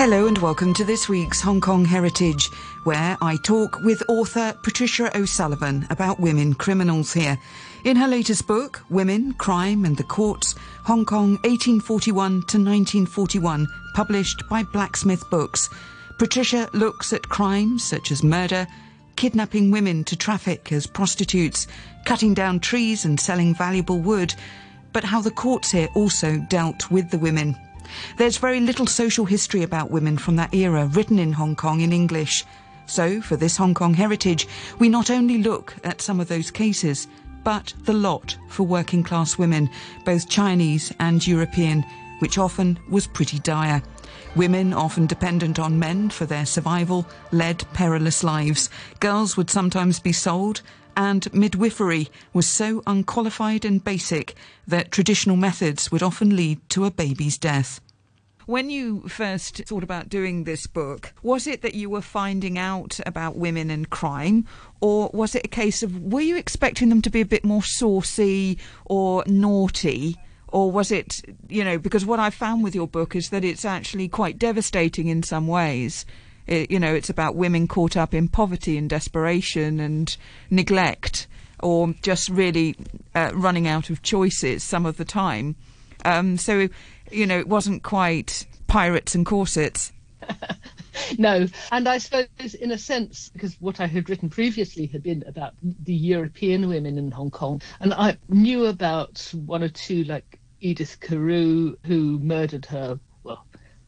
Hello and welcome to this week's Hong Kong Heritage, where I talk with author Patricia O'Sullivan about women criminals here. In her latest book, Women, Crime and the Courts, Hong Kong 1841 to 1941, published by Blacksmith Books, Patricia looks at crimes such as murder, kidnapping women to traffic as prostitutes, cutting down trees and selling valuable wood, but how the courts here also dealt with the women. There's very little social history about women from that era written in Hong Kong in English. So, for this Hong Kong heritage, we not only look at some of those cases, but the lot for working class women, both Chinese and European, which often was pretty dire. Women, often dependent on men for their survival, led perilous lives. Girls would sometimes be sold, and midwifery was so unqualified and basic that traditional methods would often lead to a baby's death. When you first thought about doing this book, was it that you were finding out about women and crime, or was it a case of were you expecting them to be a bit more saucy or naughty? Or was it, you know, because what I found with your book is that it's actually quite devastating in some ways. It, you know, it's about women caught up in poverty and desperation and neglect, or just really uh, running out of choices some of the time. Um, so, you know, it wasn't quite pirates and corsets. no, and I suppose, in a sense, because what I had written previously had been about the European women in Hong Kong, and I knew about one or two, like Edith Carew, who murdered her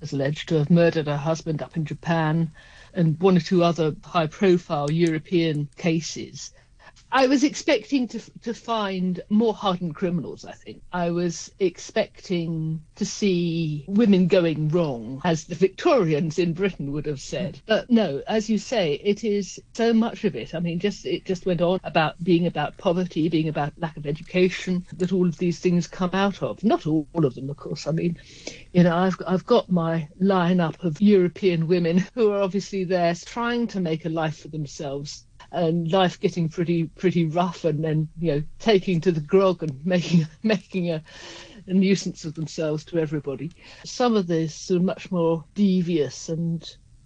is alleged to have murdered her husband up in Japan, and one or two other high profile European cases. I was expecting to to find more hardened criminals. I think I was expecting to see women going wrong, as the Victorians in Britain would have said. But no, as you say, it is so much of it. I mean, just it just went on about being about poverty, being about lack of education that all of these things come out of. Not all of them, of course. I mean, you know, I've I've got my lineup of European women who are obviously there trying to make a life for themselves and life getting pretty pretty rough and then you know taking to the grog and making making a, a nuisance of themselves to everybody. Some of this are much more devious and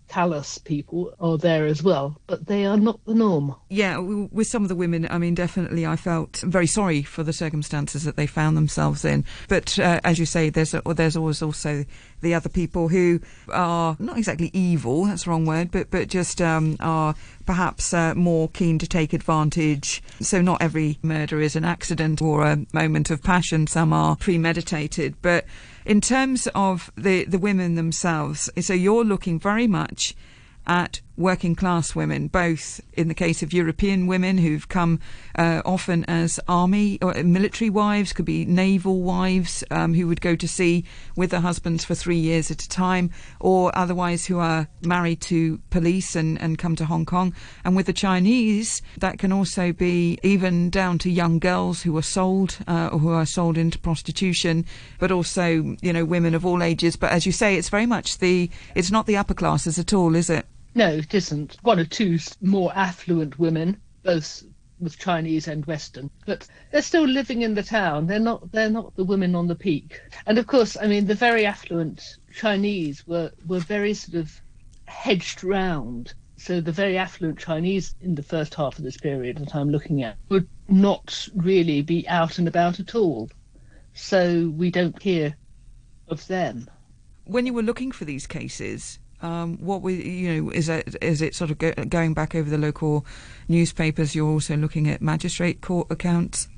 callous people are there as well, but they are not the norm. Yeah, with some of the women, I mean, definitely I felt very sorry for the circumstances that they found themselves in. But uh, as you say, there's a, there's always also the other people who are not exactly evil, that's the wrong word, but, but just um, are perhaps uh, more keen to take advantage. So not every murder is an accident or a moment of passion. Some are premeditated, but in terms of the, the women themselves, so you're looking very much at working class women, both in the case of European women who've come uh, often as army or military wives, could be naval wives um, who would go to sea with their husbands for three years at a time, or otherwise who are married to police and, and come to Hong Kong. And with the Chinese, that can also be even down to young girls who are sold uh, or who are sold into prostitution, but also, you know, women of all ages. But as you say, it's very much the, it's not the upper classes at all, is it? No, it isn't. One or two more affluent women, both with Chinese and Western, but they're still living in the town. They're not. They're not the women on the peak. And of course, I mean, the very affluent Chinese were were very sort of hedged round. So the very affluent Chinese in the first half of this period that I'm looking at would not really be out and about at all. So we don't hear of them. When you were looking for these cases, um, what we, you know, is it is it sort of go, going back over the local newspapers? You're also looking at magistrate court accounts.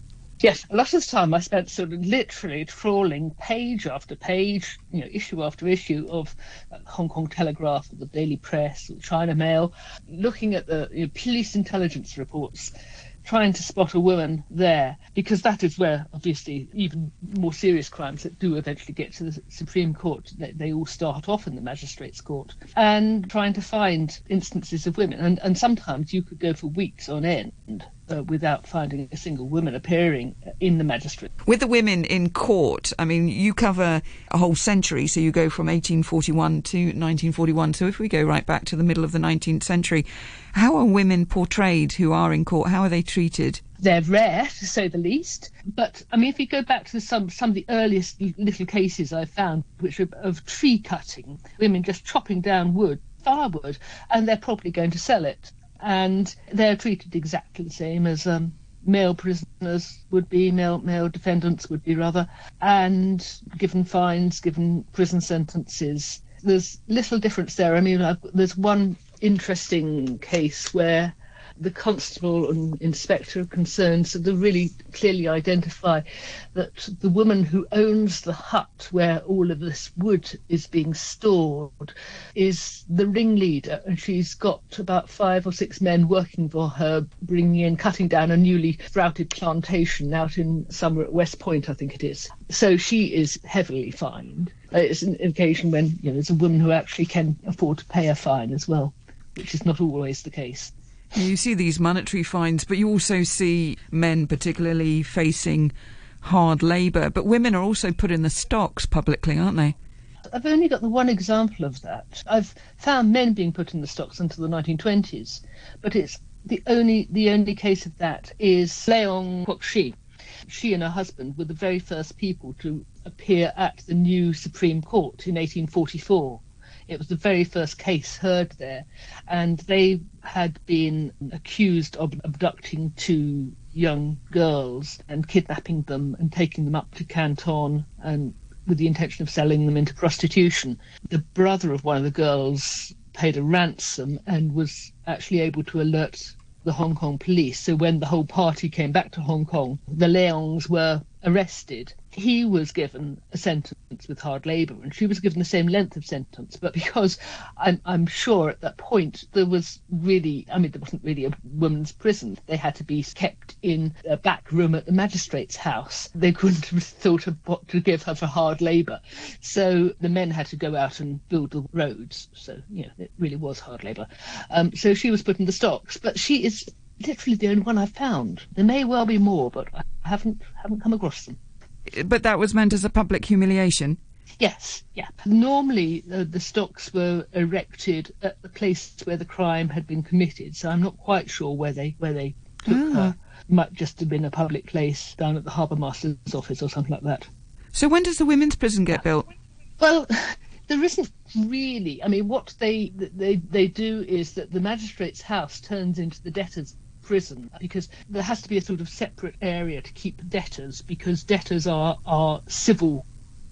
Yes, a lot of time I spent sort of literally trawling page after page, you know, issue after issue of uh, Hong Kong Telegraph, or the Daily Press, or China Mail, looking at the you know, police intelligence reports trying to spot a woman there because that is where obviously even more serious crimes that do eventually get to the Supreme Court they, they all start off in the magistrates court and trying to find instances of women. And, and sometimes you could go for weeks on end uh, without finding a single woman appearing in the magistrate. With the women in court, I mean, you cover a whole century, so you go from 1841 to 1941. So if we go right back to the middle of the 19th century, how are women portrayed who are in court? How are they treated? They're rare, to say the least. But I mean, if you go back to some some of the earliest little cases I've found, which are of tree cutting, women just chopping down wood, firewood, and they're probably going to sell it, and they're treated exactly the same as um, male prisoners would be, male male defendants would be rather, and given fines, given prison sentences. There's little difference there. I mean, I've, there's one interesting case where the constable and inspector are concerned, so they really clearly identify that the woman who owns the hut where all of this wood is being stored is the ringleader, and she's got about five or six men working for her, bringing in, cutting down a newly sprouted plantation out in somewhere at West Point, I think it is. So she is heavily fined. Uh, it's an occasion when you know, there's a woman who actually can afford to pay a fine as well, which is not always the case. You see these monetary fines, but you also see men particularly facing hard labour. But women are also put in the stocks publicly, aren't they? I've only got the one example of that. I've found men being put in the stocks until the 1920s, but it's the only the only case of that is Leong Kwok Shi. She and her husband were the very first people to appear at the new Supreme Court in 1844. It was the very first case heard there, and they had been accused of abducting two young girls and kidnapping them and taking them up to Canton and with the intention of selling them into prostitution. The brother of one of the girls paid a ransom and was actually able to alert the Hong Kong police. So when the whole party came back to Hong Kong, the Leongs were arrested he was given a sentence with hard labour, and she was given the same length of sentence. But because I'm, I'm sure at that point there was really, I mean, there wasn't really a women's prison. They had to be kept in a back room at the magistrate's house. They couldn't have thought of what to give her for hard labour. So the men had to go out and build the roads. So, you know, it really was hard labour. Um, so she was put in the stocks. But she is literally the only one I've found. There may well be more, but I haven't haven't come across them but that was meant as a public humiliation. Yes, yeah. Normally, uh, the stocks were erected at the place where the crime had been committed, so I'm not quite sure where they where they took ah. her. Might just have been a public place down at the harbour master's office or something like that. So when does the women's prison get built? Well, there isn't really. I mean, what they they they do is that the magistrate's house turns into the debtors' prison because there has to be a sort of separate area to keep debtors because debtors are are civil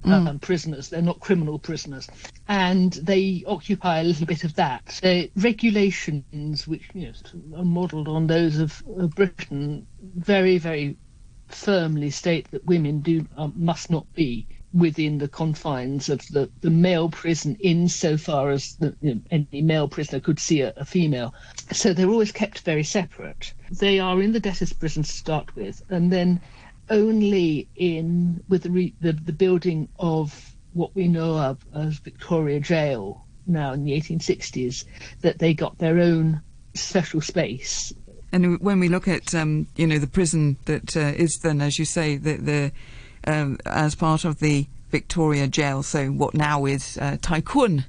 um, mm. prisoners. They're not criminal prisoners, and they occupy a little bit of that. The regulations, which you know, are modelled on those of, of, Britain, very very firmly state that women do uh, must not be within the confines of the, the male prison insofar as the, you know, any male prisoner could see a, a, female. So they're always kept very separate. They are in the debtors' prison to start with, and then only in with the, re, the, the building of what we know of as Victoria Jail now in the 1860s that they got their own special space. And when we look at um, you know the prison that uh, is then, as you say, the, the um, as part of the Victoria Jail, so what now is uh, Kwun.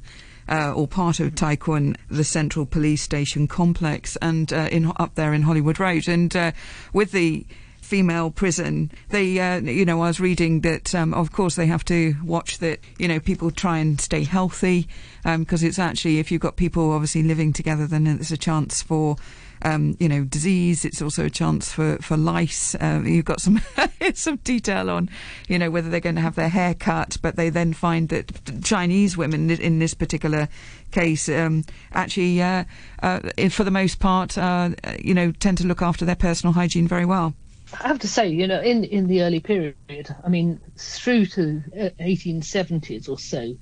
Uh, or part of Tai Kwun, the Central Police Station complex, and uh, in up there in Hollywood Road, and uh, with the female prison. They, uh, you know, I was reading that, um, of course, they have to watch that, you know, people try and stay healthy because um, it's actually, if you've got people obviously living together, then there's a chance for um, you know, disease. It's also a chance for for lice. Uh, you've got some some detail on, you know, whether they're going to have their hair cut, but they then find that Chinese women in this particular case um, actually, uh, uh, for the most part, uh, you know, tend to look after their personal hygiene very well. I have to say, you know, in in the early period, I mean, through to 1870s or so,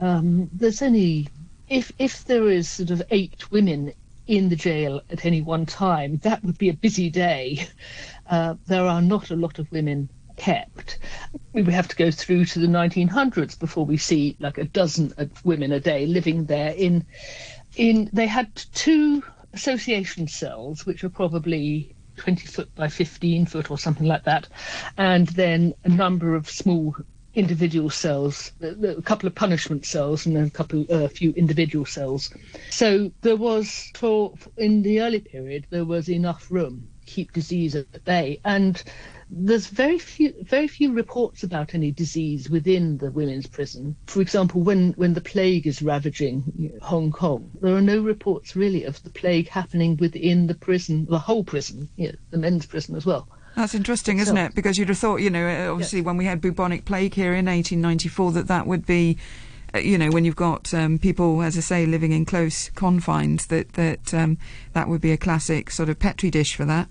um, there's only if if there is sort of eight women in the jail at any one time, that would be a busy day. Uh, there are not a lot of women kept. We would have to go through to the 1900s before we see like a dozen of women a day living there. In in they had two association cells, which were probably 20 foot by 15 foot or something like that, and then a number of small individual cells, a couple of punishment cells, and then a couple, a few individual cells. So there was, for in the early period, there was enough room to keep disease at bay. And there's very few very few reports about any disease within the women's prison. For example, when, when the plague is ravaging Hong Kong, there are no reports really of the plague happening within the prison, the whole prison, you know, the men's prison as well. That's interesting, isn't it? Because you'd have thought, you know, obviously yes. when we had bubonic plague here in 1894, that that would be, uh, you know, when you've got um, people, as I say, living in close confines, that that um, that would be a classic sort of petri dish for that.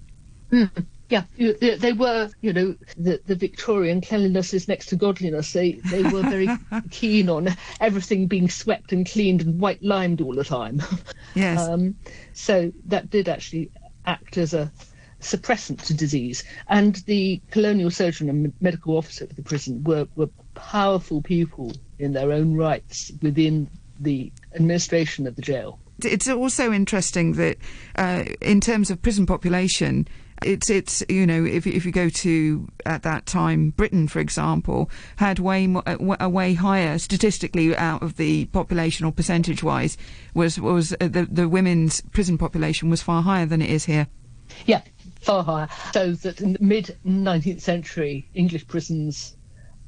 Mm. Yeah, they were, you know, the, the Victorian cleanliness is next to godliness. They they were very keen on everything being swept and cleaned and white limed all the time. Yes. Um, so that did actually act as a suppressant to disease. And the colonial surgeon and medical officer of the prison were, were powerful people in their own rights within the administration of the jail. It's also interesting that, uh, in terms of prison population, it's it's you know if if you go to at that time Britain for example had way more, a way higher statistically out of the population or percentage wise was was uh, the the women's prison population was far higher than it is here. Yeah, far higher. So that in the mid 19th century, English prisons,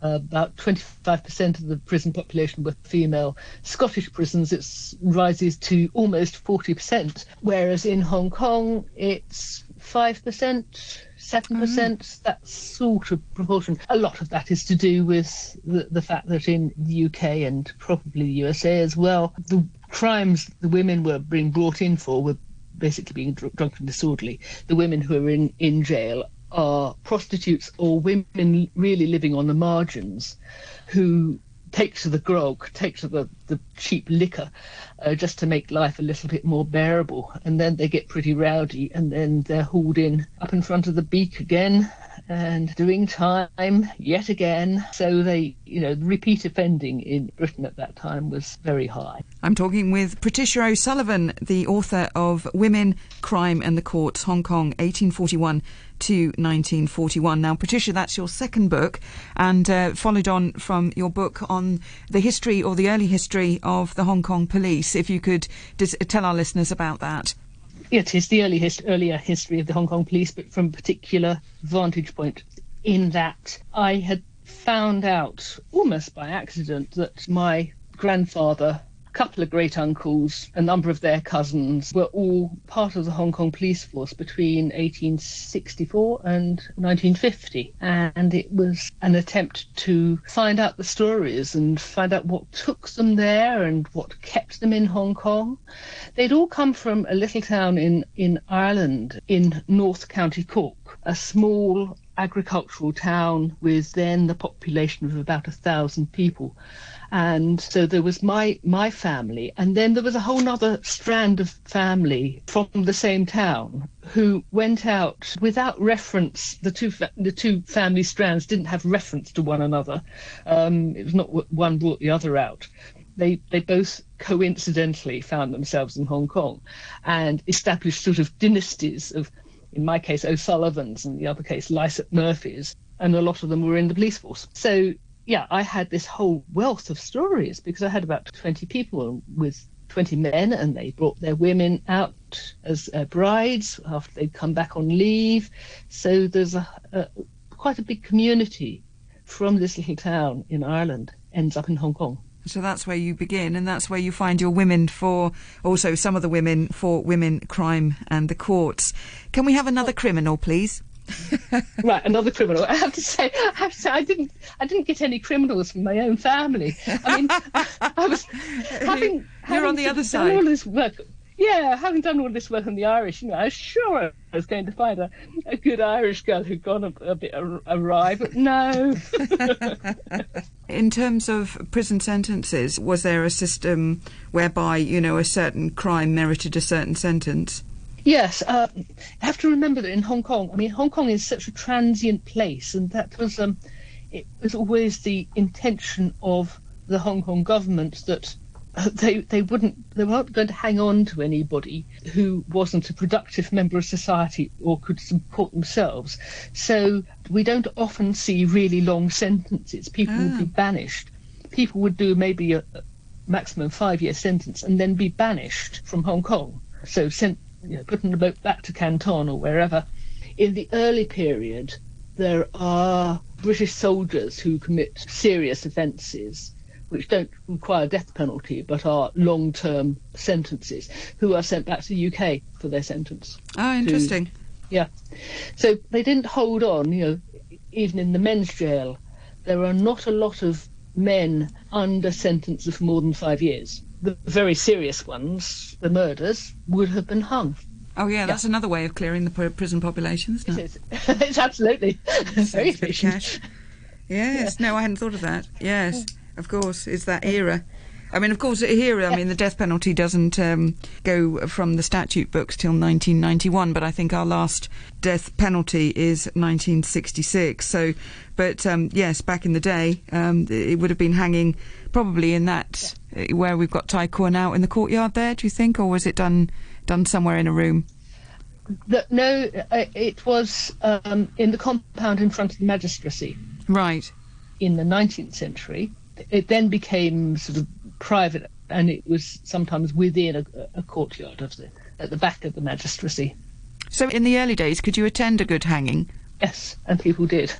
uh, about 25% of the prison population were female. Scottish prisons, it rises to almost 40%, whereas in Hong Kong, it's 5%. 7%, mm. that sort of proportion. A lot of that is to do with the, the fact that in the UK and probably the USA as well, the crimes the women were being brought in for were basically being dr- drunk and disorderly. The women who are in, in jail are prostitutes or women really living on the margins who take to the grog, take to the, the cheap liquor uh, just to make life a little bit more bearable. And then they get pretty rowdy and then they're hauled in up in front of the beak again and doing time yet again. So they, you know, repeat offending in Britain at that time was very high. I'm talking with Patricia O'Sullivan, the author of Women, Crime and the Courts, Hong Kong, 1841 to 1941. Now, Patricia, that's your second book, and uh, followed on from your book on the history or the early history of the Hong Kong police. If you could tell our listeners about that it is the early earlier history of the Hong Kong police, but from a particular vantage point, in that I had found out almost by accident that my grandfather couple of great uncles, a number of their cousins were all part of the Hong Kong police force between 1864 and 1950. And it was an attempt to find out the stories and find out what took them there and what kept them in Hong Kong. They'd all come from a little town in, in Ireland in North County Cork, a small agricultural town with then the population of about a thousand people and so there was my my family. And then there was a whole other strand of family from the same town who went out without reference. The two the two family strands didn't have reference to one another. Um, it was not one brought the other out. They they both coincidentally found themselves in Hong Kong and established sort of dynasties of in my case O'Sullivans and the other case Lysaght Murphys. And a lot of them were in the police force. So yeah, I had this whole wealth of stories because I had about 20 people with 20 men and they brought their women out as uh, brides after they'd come back on leave. So there's a, a, quite a big community from this little town in Ireland ends up in Hong Kong. So that's where you begin, and that's where you find your women for also some of the women for women, crime, and the courts. Can we have another criminal, please? right, another criminal. I have to say, I have to say, I didn't, I didn't get any criminals from my own family. I mean, I, I was having, You're having on the other side. All this work, yeah, having done all this work on the Irish, you know, I was sure I was going to find a, a good Irish girl who'd gone a, a bit awry, but no. In terms of prison sentences, was there a system whereby, you know, a certain crime merited a certain sentence? Yes, uh, I have to remember that in Hong Kong, I mean, Hong Kong is such a transient place, and that was um, it was always the intention of the Hong Kong government that they they wouldn't they weren't going to hang on to anybody who wasn't a productive member of society or could support themselves. So we don't often see really long sentences. People would be ah. banished. People would do maybe a, a maximum five year sentence and then be banished from Hong Kong. So sent you know, putting the boat back to Canton or wherever. in the early period, there are British soldiers who commit serious offences which don't require death penalty but are long term sentences, who are sent back to the UK for their sentence. Oh, interesting. To, yeah. So they didn't hold on, you know, even in the men's jail. There are not a lot of men under sentence of more than five years. The very serious ones, the murders, would have been hung. Oh yeah, that's yeah. another way of clearing the prison population, isn't it? It is. it's absolutely very efficient. Yes, yeah. no, I hadn't thought of that. Yes of course, it's that era. I mean, of course, here, I mean, the death penalty doesn't um, go from the statute books till 1991, but I think our last death penalty is 1966. So, but um, yes, back in the day, um, it would have been hanging probably in that yeah. Uh, where we've got Tai Kwun out in the courtyard there. Do you think, or was it done done somewhere in a room? The, no, uh, it was um, in the compound in front of the magistracy. Right. In the 19th century it then became sort of private, and it was sometimes within a, a courtyard of the at the back of the magistracy. So, in the early days, could you attend a good hanging? Yes, and people did.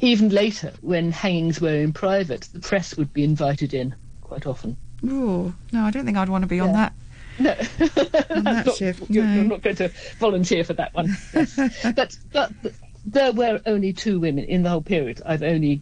Even later, when hangings were in private, the press would be invited in quite often. Oh no, I don't think I'd want to be yeah. on that. No, on that not, shift. You're, no. you're not going to volunteer for that one. But, but there were only two women in the whole period. I've only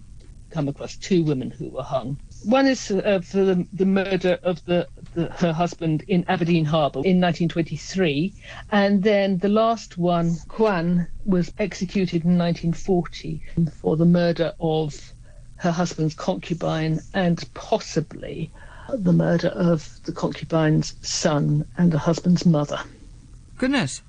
come across two women who were hung. One is uh, for the, the, murder of the, the, her husband in Aberdeen Harbour in 1923, and then the last one, Kwan, was executed in 1940 for the murder of her husband's concubine and possibly the murder of the concubine's son and the husband's mother. Goodness.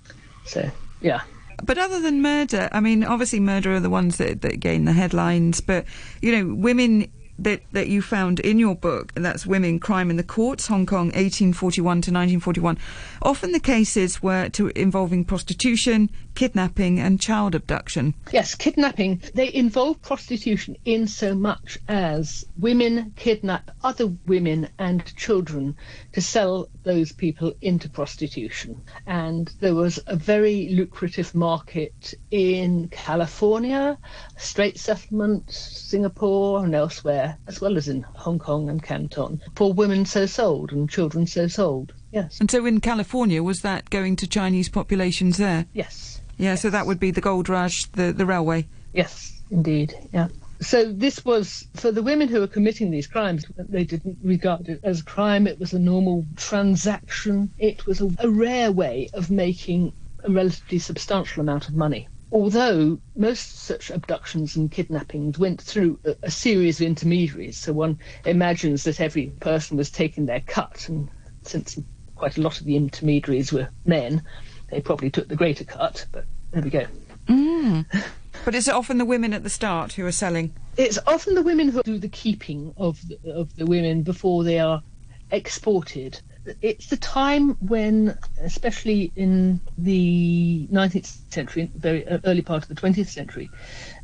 So, yeah. But other than murder, I mean, obviously murder are the ones that, that gain the headlines, but, you know, women that, that you found in your book, and that's Women, Crime in the Courts, Hong Kong, 1841 to 1941. Often the cases were to, involving prostitution, kidnapping, and child abduction. Yes, kidnapping. They involve prostitution in so much as women kidnap other women and children to sell those people into prostitution. And there was a very lucrative market in California, Strait Settlement, Singapore, and elsewhere, as well as in Hong Kong and Canton, for women so sold and children so sold. Yes. And so in California, was that going to Chinese populations there? Yes. Yeah, yes. so that would be the gold rush, the, the railway. Yes, indeed. Yeah. So this was for the women who were committing these crimes. They didn't regard it as a crime. It was a normal transaction. It was a, a rare way of making a relatively substantial amount of money. Although most such abductions and kidnappings went through a, a series of intermediaries, so one imagines that every person was taking their cut, and since quite a lot of the intermediaries were men, they probably took the greater cut. But there we go. Mm. But is it often the women at the start who are selling? It's often the women who do the keeping of the, of the women before they are exported. It's the time when, especially in the 19th century, very early part of the 20th century,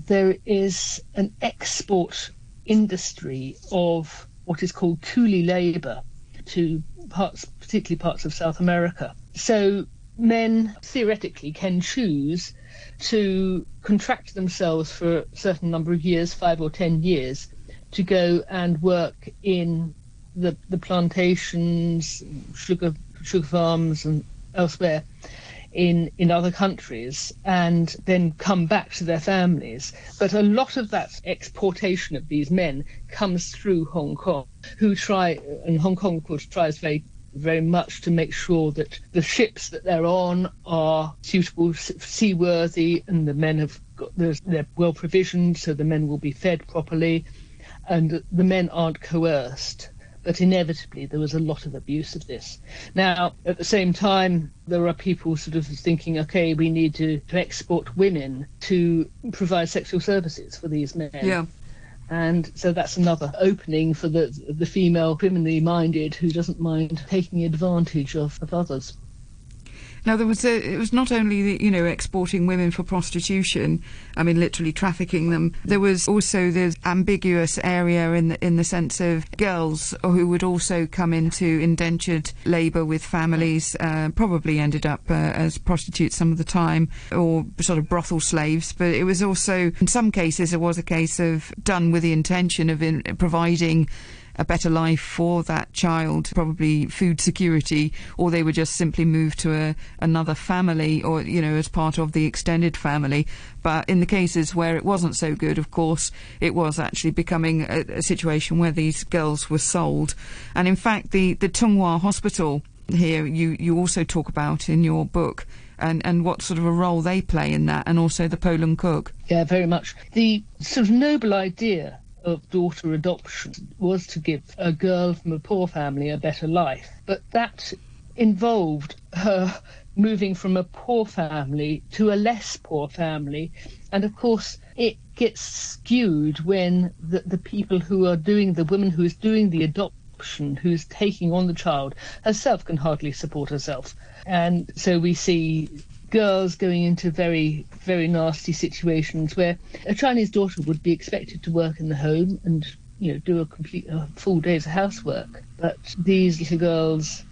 there is an export industry of what is called coolie labour to parts, particularly parts of South America. So men theoretically can choose to contract themselves for a certain number of years, five or ten years, to go and work in the, the plantations, sugar sugar farms, and elsewhere in in other countries, and then come back to their families. But a lot of that exportation of these men comes through Hong Kong, who try, and Hong Kong, of course, tries very very much to make sure that the ships that they're on are suitable, seaworthy, and the men have got they're well provisioned, so the men will be fed properly, and the men aren't coerced. But inevitably, there was a lot of abuse of this. Now, at the same time, there are people sort of thinking, okay, we need to, to export women to provide sexual services for these men. Yeah and so that's another opening for the the female criminally minded who doesn't mind taking advantage of, of others. Now there was a, it was not only the, you know exporting women for prostitution, I mean literally trafficking them. There was also this ambiguous area in the in the sense of girls who would also come into indentured labour with families, uh, probably ended up uh, as prostitutes some of the time or sort of brothel slaves. But it was also in some cases it was a case of done with the intention of in, providing a better life for that child, probably food security, or they would just simply move to a, another family or, you know, as part of the extended family. But in the cases where it wasn't so good, of course, it was actually becoming a, a situation where these girls were sold. And in fact, the, the Tung Wah Hospital here you, you also talk about in your book and, and what sort of a role they play in that, and also the Po cook. Yeah, very much. The sort of noble idea of daughter adoption was to give a girl from a poor family a better life. But that involved her moving from a poor family to a less poor family. And of course, it gets skewed when the, the people who are doing, the woman who is doing the adoption, who's taking on the child, herself can hardly support herself. And so we see girls going into very, very nasty situations where a Chinese daughter would be expected to work in the home and, you know, do a complete a full day's housework. But these little girls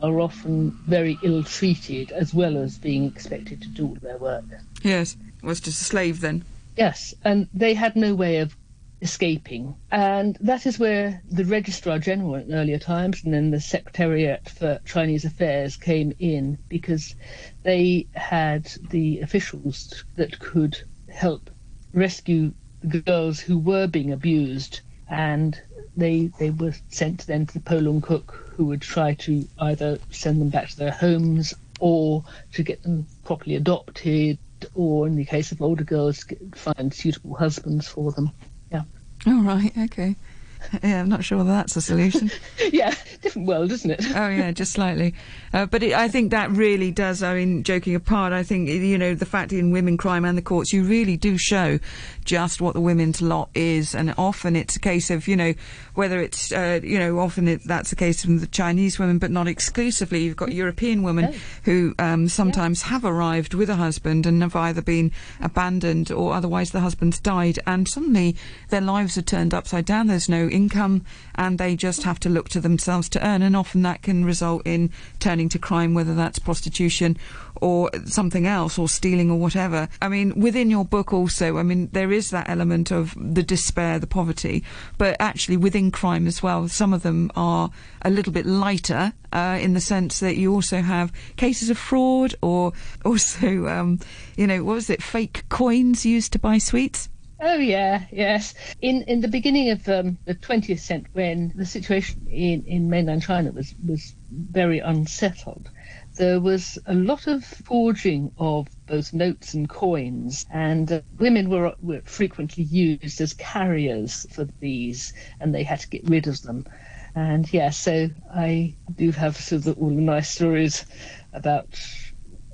are often very ill treated as well as being expected to do all their work. Yes, was just a slave then. Yes, and they had no way of escaping. And that is where the Registrar General in earlier times and then the Secretariat for Chinese Affairs came in because they had the officials that could help rescue the girls who were being abused and they they were sent then to the Po Leung Kuk who would try to either send them back to their homes or to get them properly adopted or in the case of older girls find suitable husbands for them yeah oh okay yeah, I'm not sure whether that's a solution. yeah, different world, isn't it? oh yeah, just slightly. Uh, but it, I think that really does. I mean, joking apart, I think you know the fact in women crime and the courts, you really do show just what the women's lot is, and often it's a case of you know whether it's uh, you know often it, that's the case from the Chinese women, but not exclusively. You've got European women oh. who um, sometimes yeah. have arrived with a husband and have either been abandoned or otherwise the husband's died, and suddenly their lives are turned upside down. There's no income, and they just have to look to themselves to earn, and often that can result in turning to crime, whether that's prostitution or something else, or stealing or whatever. I mean, within your book also, I mean, there is that element of the despair, the poverty, but actually within crime as well, some of them are a little bit lighter uh, in the sense that you also have cases of fraud or also, um, you know, what was it, fake coins used to buy sweets? Oh yeah, yes. In in the beginning of um, the 20th century, when the situation in, in mainland China was was very unsettled, there was a lot of forging of both notes and coins, and uh, women were, were frequently used as carriers for these, and they had to get rid of them. And yeah, so I do have sort of all the nice stories about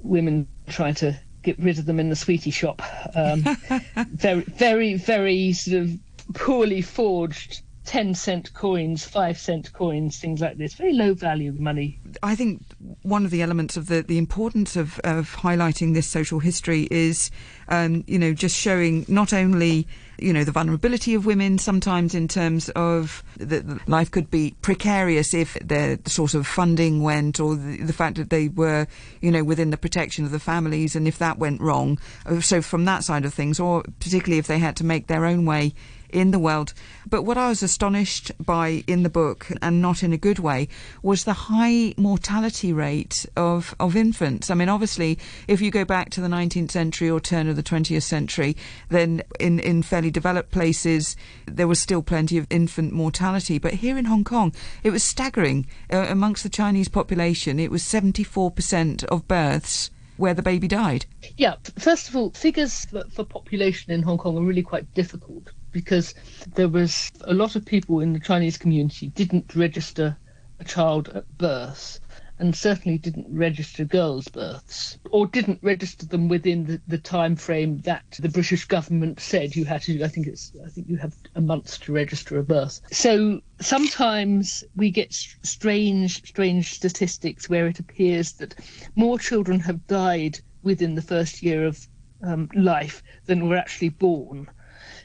women trying to get rid of them in the sweetie shop. Um, very, very, very sort of poorly forged 10 cent coins, 5 cent coins, things like this. Very low value money. I think one of the elements of the, the importance of, of highlighting this social history is, um, you know, just showing not only you know the vulnerability of women sometimes in terms of that life could be precarious if their sort of funding went or the, the, fact that they were you know within the protection of the families and if that went wrong so from that side of things or particularly if they had to make their own way in the world. But what I was astonished by in the book, and not in a good way, was the high mortality rate of, of infants. I mean, obviously, if you go back to the 19th century or turn of the 20th century, then in, in fairly developed places, there was still plenty of infant mortality. But here in Hong Kong, it was staggering. Uh, amongst the Chinese population, it was 74% of births where the baby died? Yeah, first of all, figures for, for, population in Hong Kong are really quite difficult because there was a lot of people in the Chinese community didn't register a child at birth. and certainly didn't register girls' births or didn't register them within the, the time frame that the British government said you had to. I think it's I think you have a month to register a birth. So sometimes we get strange strange statistics where it appears that more children have died within the first year of um, life than were actually born.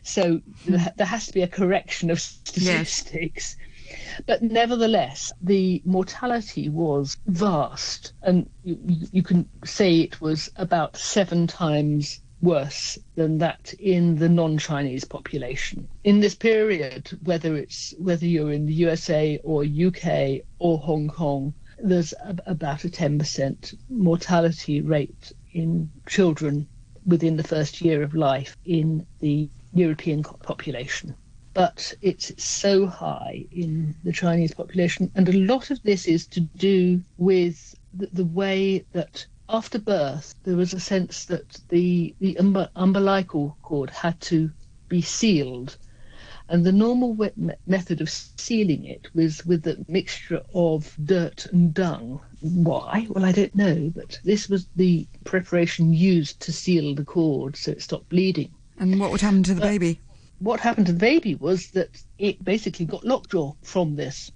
So there has to be a correction of statistics. Yes. But nevertheless, the mortality was vast, and you, you can say it was about seven times worse than that in the non-Chinese population. In this period, whether it's whether you're in the USA or UK or Hong Kong, there's a, about a 10% mortality rate in children within the first year of life in the European population but it's so high in the Chinese population. And a lot of this is to do with the, the way that after birth, there was a sense that the, the umbilical cord had to be sealed. And the normal method of sealing it was with a mixture of dirt and dung. Why? Well, I don't know, but this was the preparation used to seal the cord so it stopped bleeding. And what would happen to the baby? what happened to the baby was that it basically got lockjaw from this,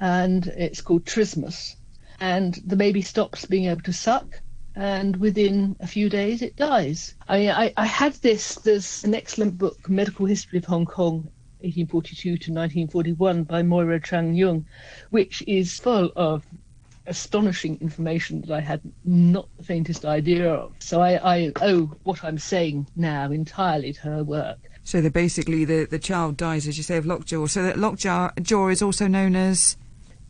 and it's called trismus. And the baby stops being able to suck, and within a few days it dies. I mean, I, I had this. There's an excellent book, Medical History of Hong Kong, 1842 to 1941 by Moira Chan-Yeung, which is full of astonishing information that I had not the faintest idea of. So I, I owe what I'm saying now entirely to her work. So that basically the, the child dies, as you say, of lockjaw. So that lockjaw jaw is also known as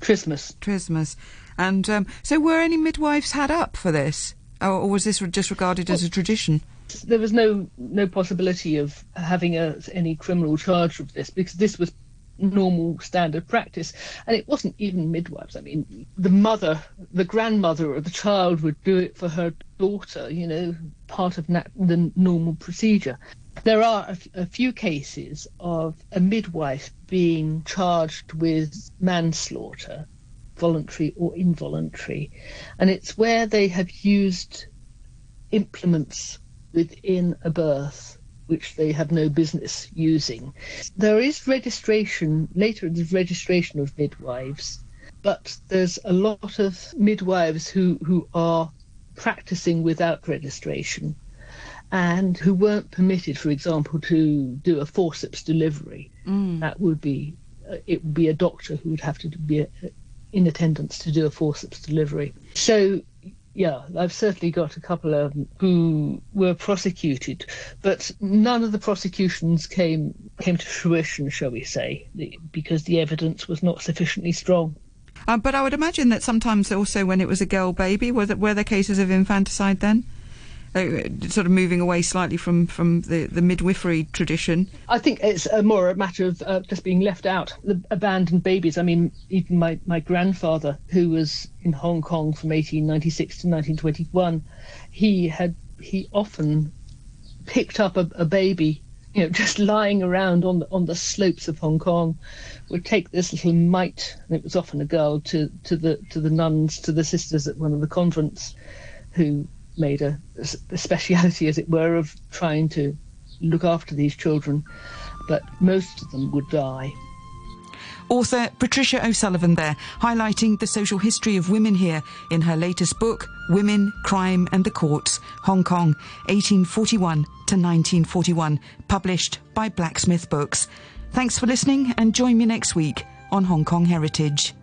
trismus. Trismus. And um, so were any midwives had up for this, or, or was this just regarded well, as a tradition? There was no no possibility of having a, any criminal charge of this because this was normal standard practice. And it wasn't even midwives. I mean, the mother, the grandmother of the child would do it for her daughter, you know, part of nat- the normal procedure. There are a, f- a few cases of a midwife being charged with manslaughter, voluntary or involuntary, and it's where they have used implements within a birth which they have no business using. There is registration, later there's registration of midwives, but there's a lot of midwives who, who are practicing without registration and who weren't permitted, for example, to do a forceps delivery. Mm. That would be uh, it would be a doctor who would have to be a, uh, in attendance to do a forceps delivery. So yeah, I've certainly got a couple of them who were prosecuted, but none of the prosecutions came came to fruition, shall we say, because the evidence was not sufficiently strong. Uh, but I would imagine that sometimes also when it was a girl baby, were there, were there cases of infanticide then? Uh, sort of moving away slightly from, from the, the midwifery tradition? I think it's a more a matter of uh, just being left out, the abandoned babies. I mean, even my, my grandfather, who was in Hong Kong from 1896 to 1921, he had he often picked up a, a baby you know, just lying around on the on the slopes of Hong Kong, would take this little mite, and it was often a girl, to to the to the nuns, to the sisters at one of the convents, who made a, a speciality, as it were, of trying to look after these children, but most of them would die. Author Patricia O'Sullivan there, highlighting the social history of women here in her latest book, Women, Crime and the Courts, Hong Kong, 1841 to 1941, published by Blacksmith Books. Thanks for listening and join me next week on Hong Kong Heritage.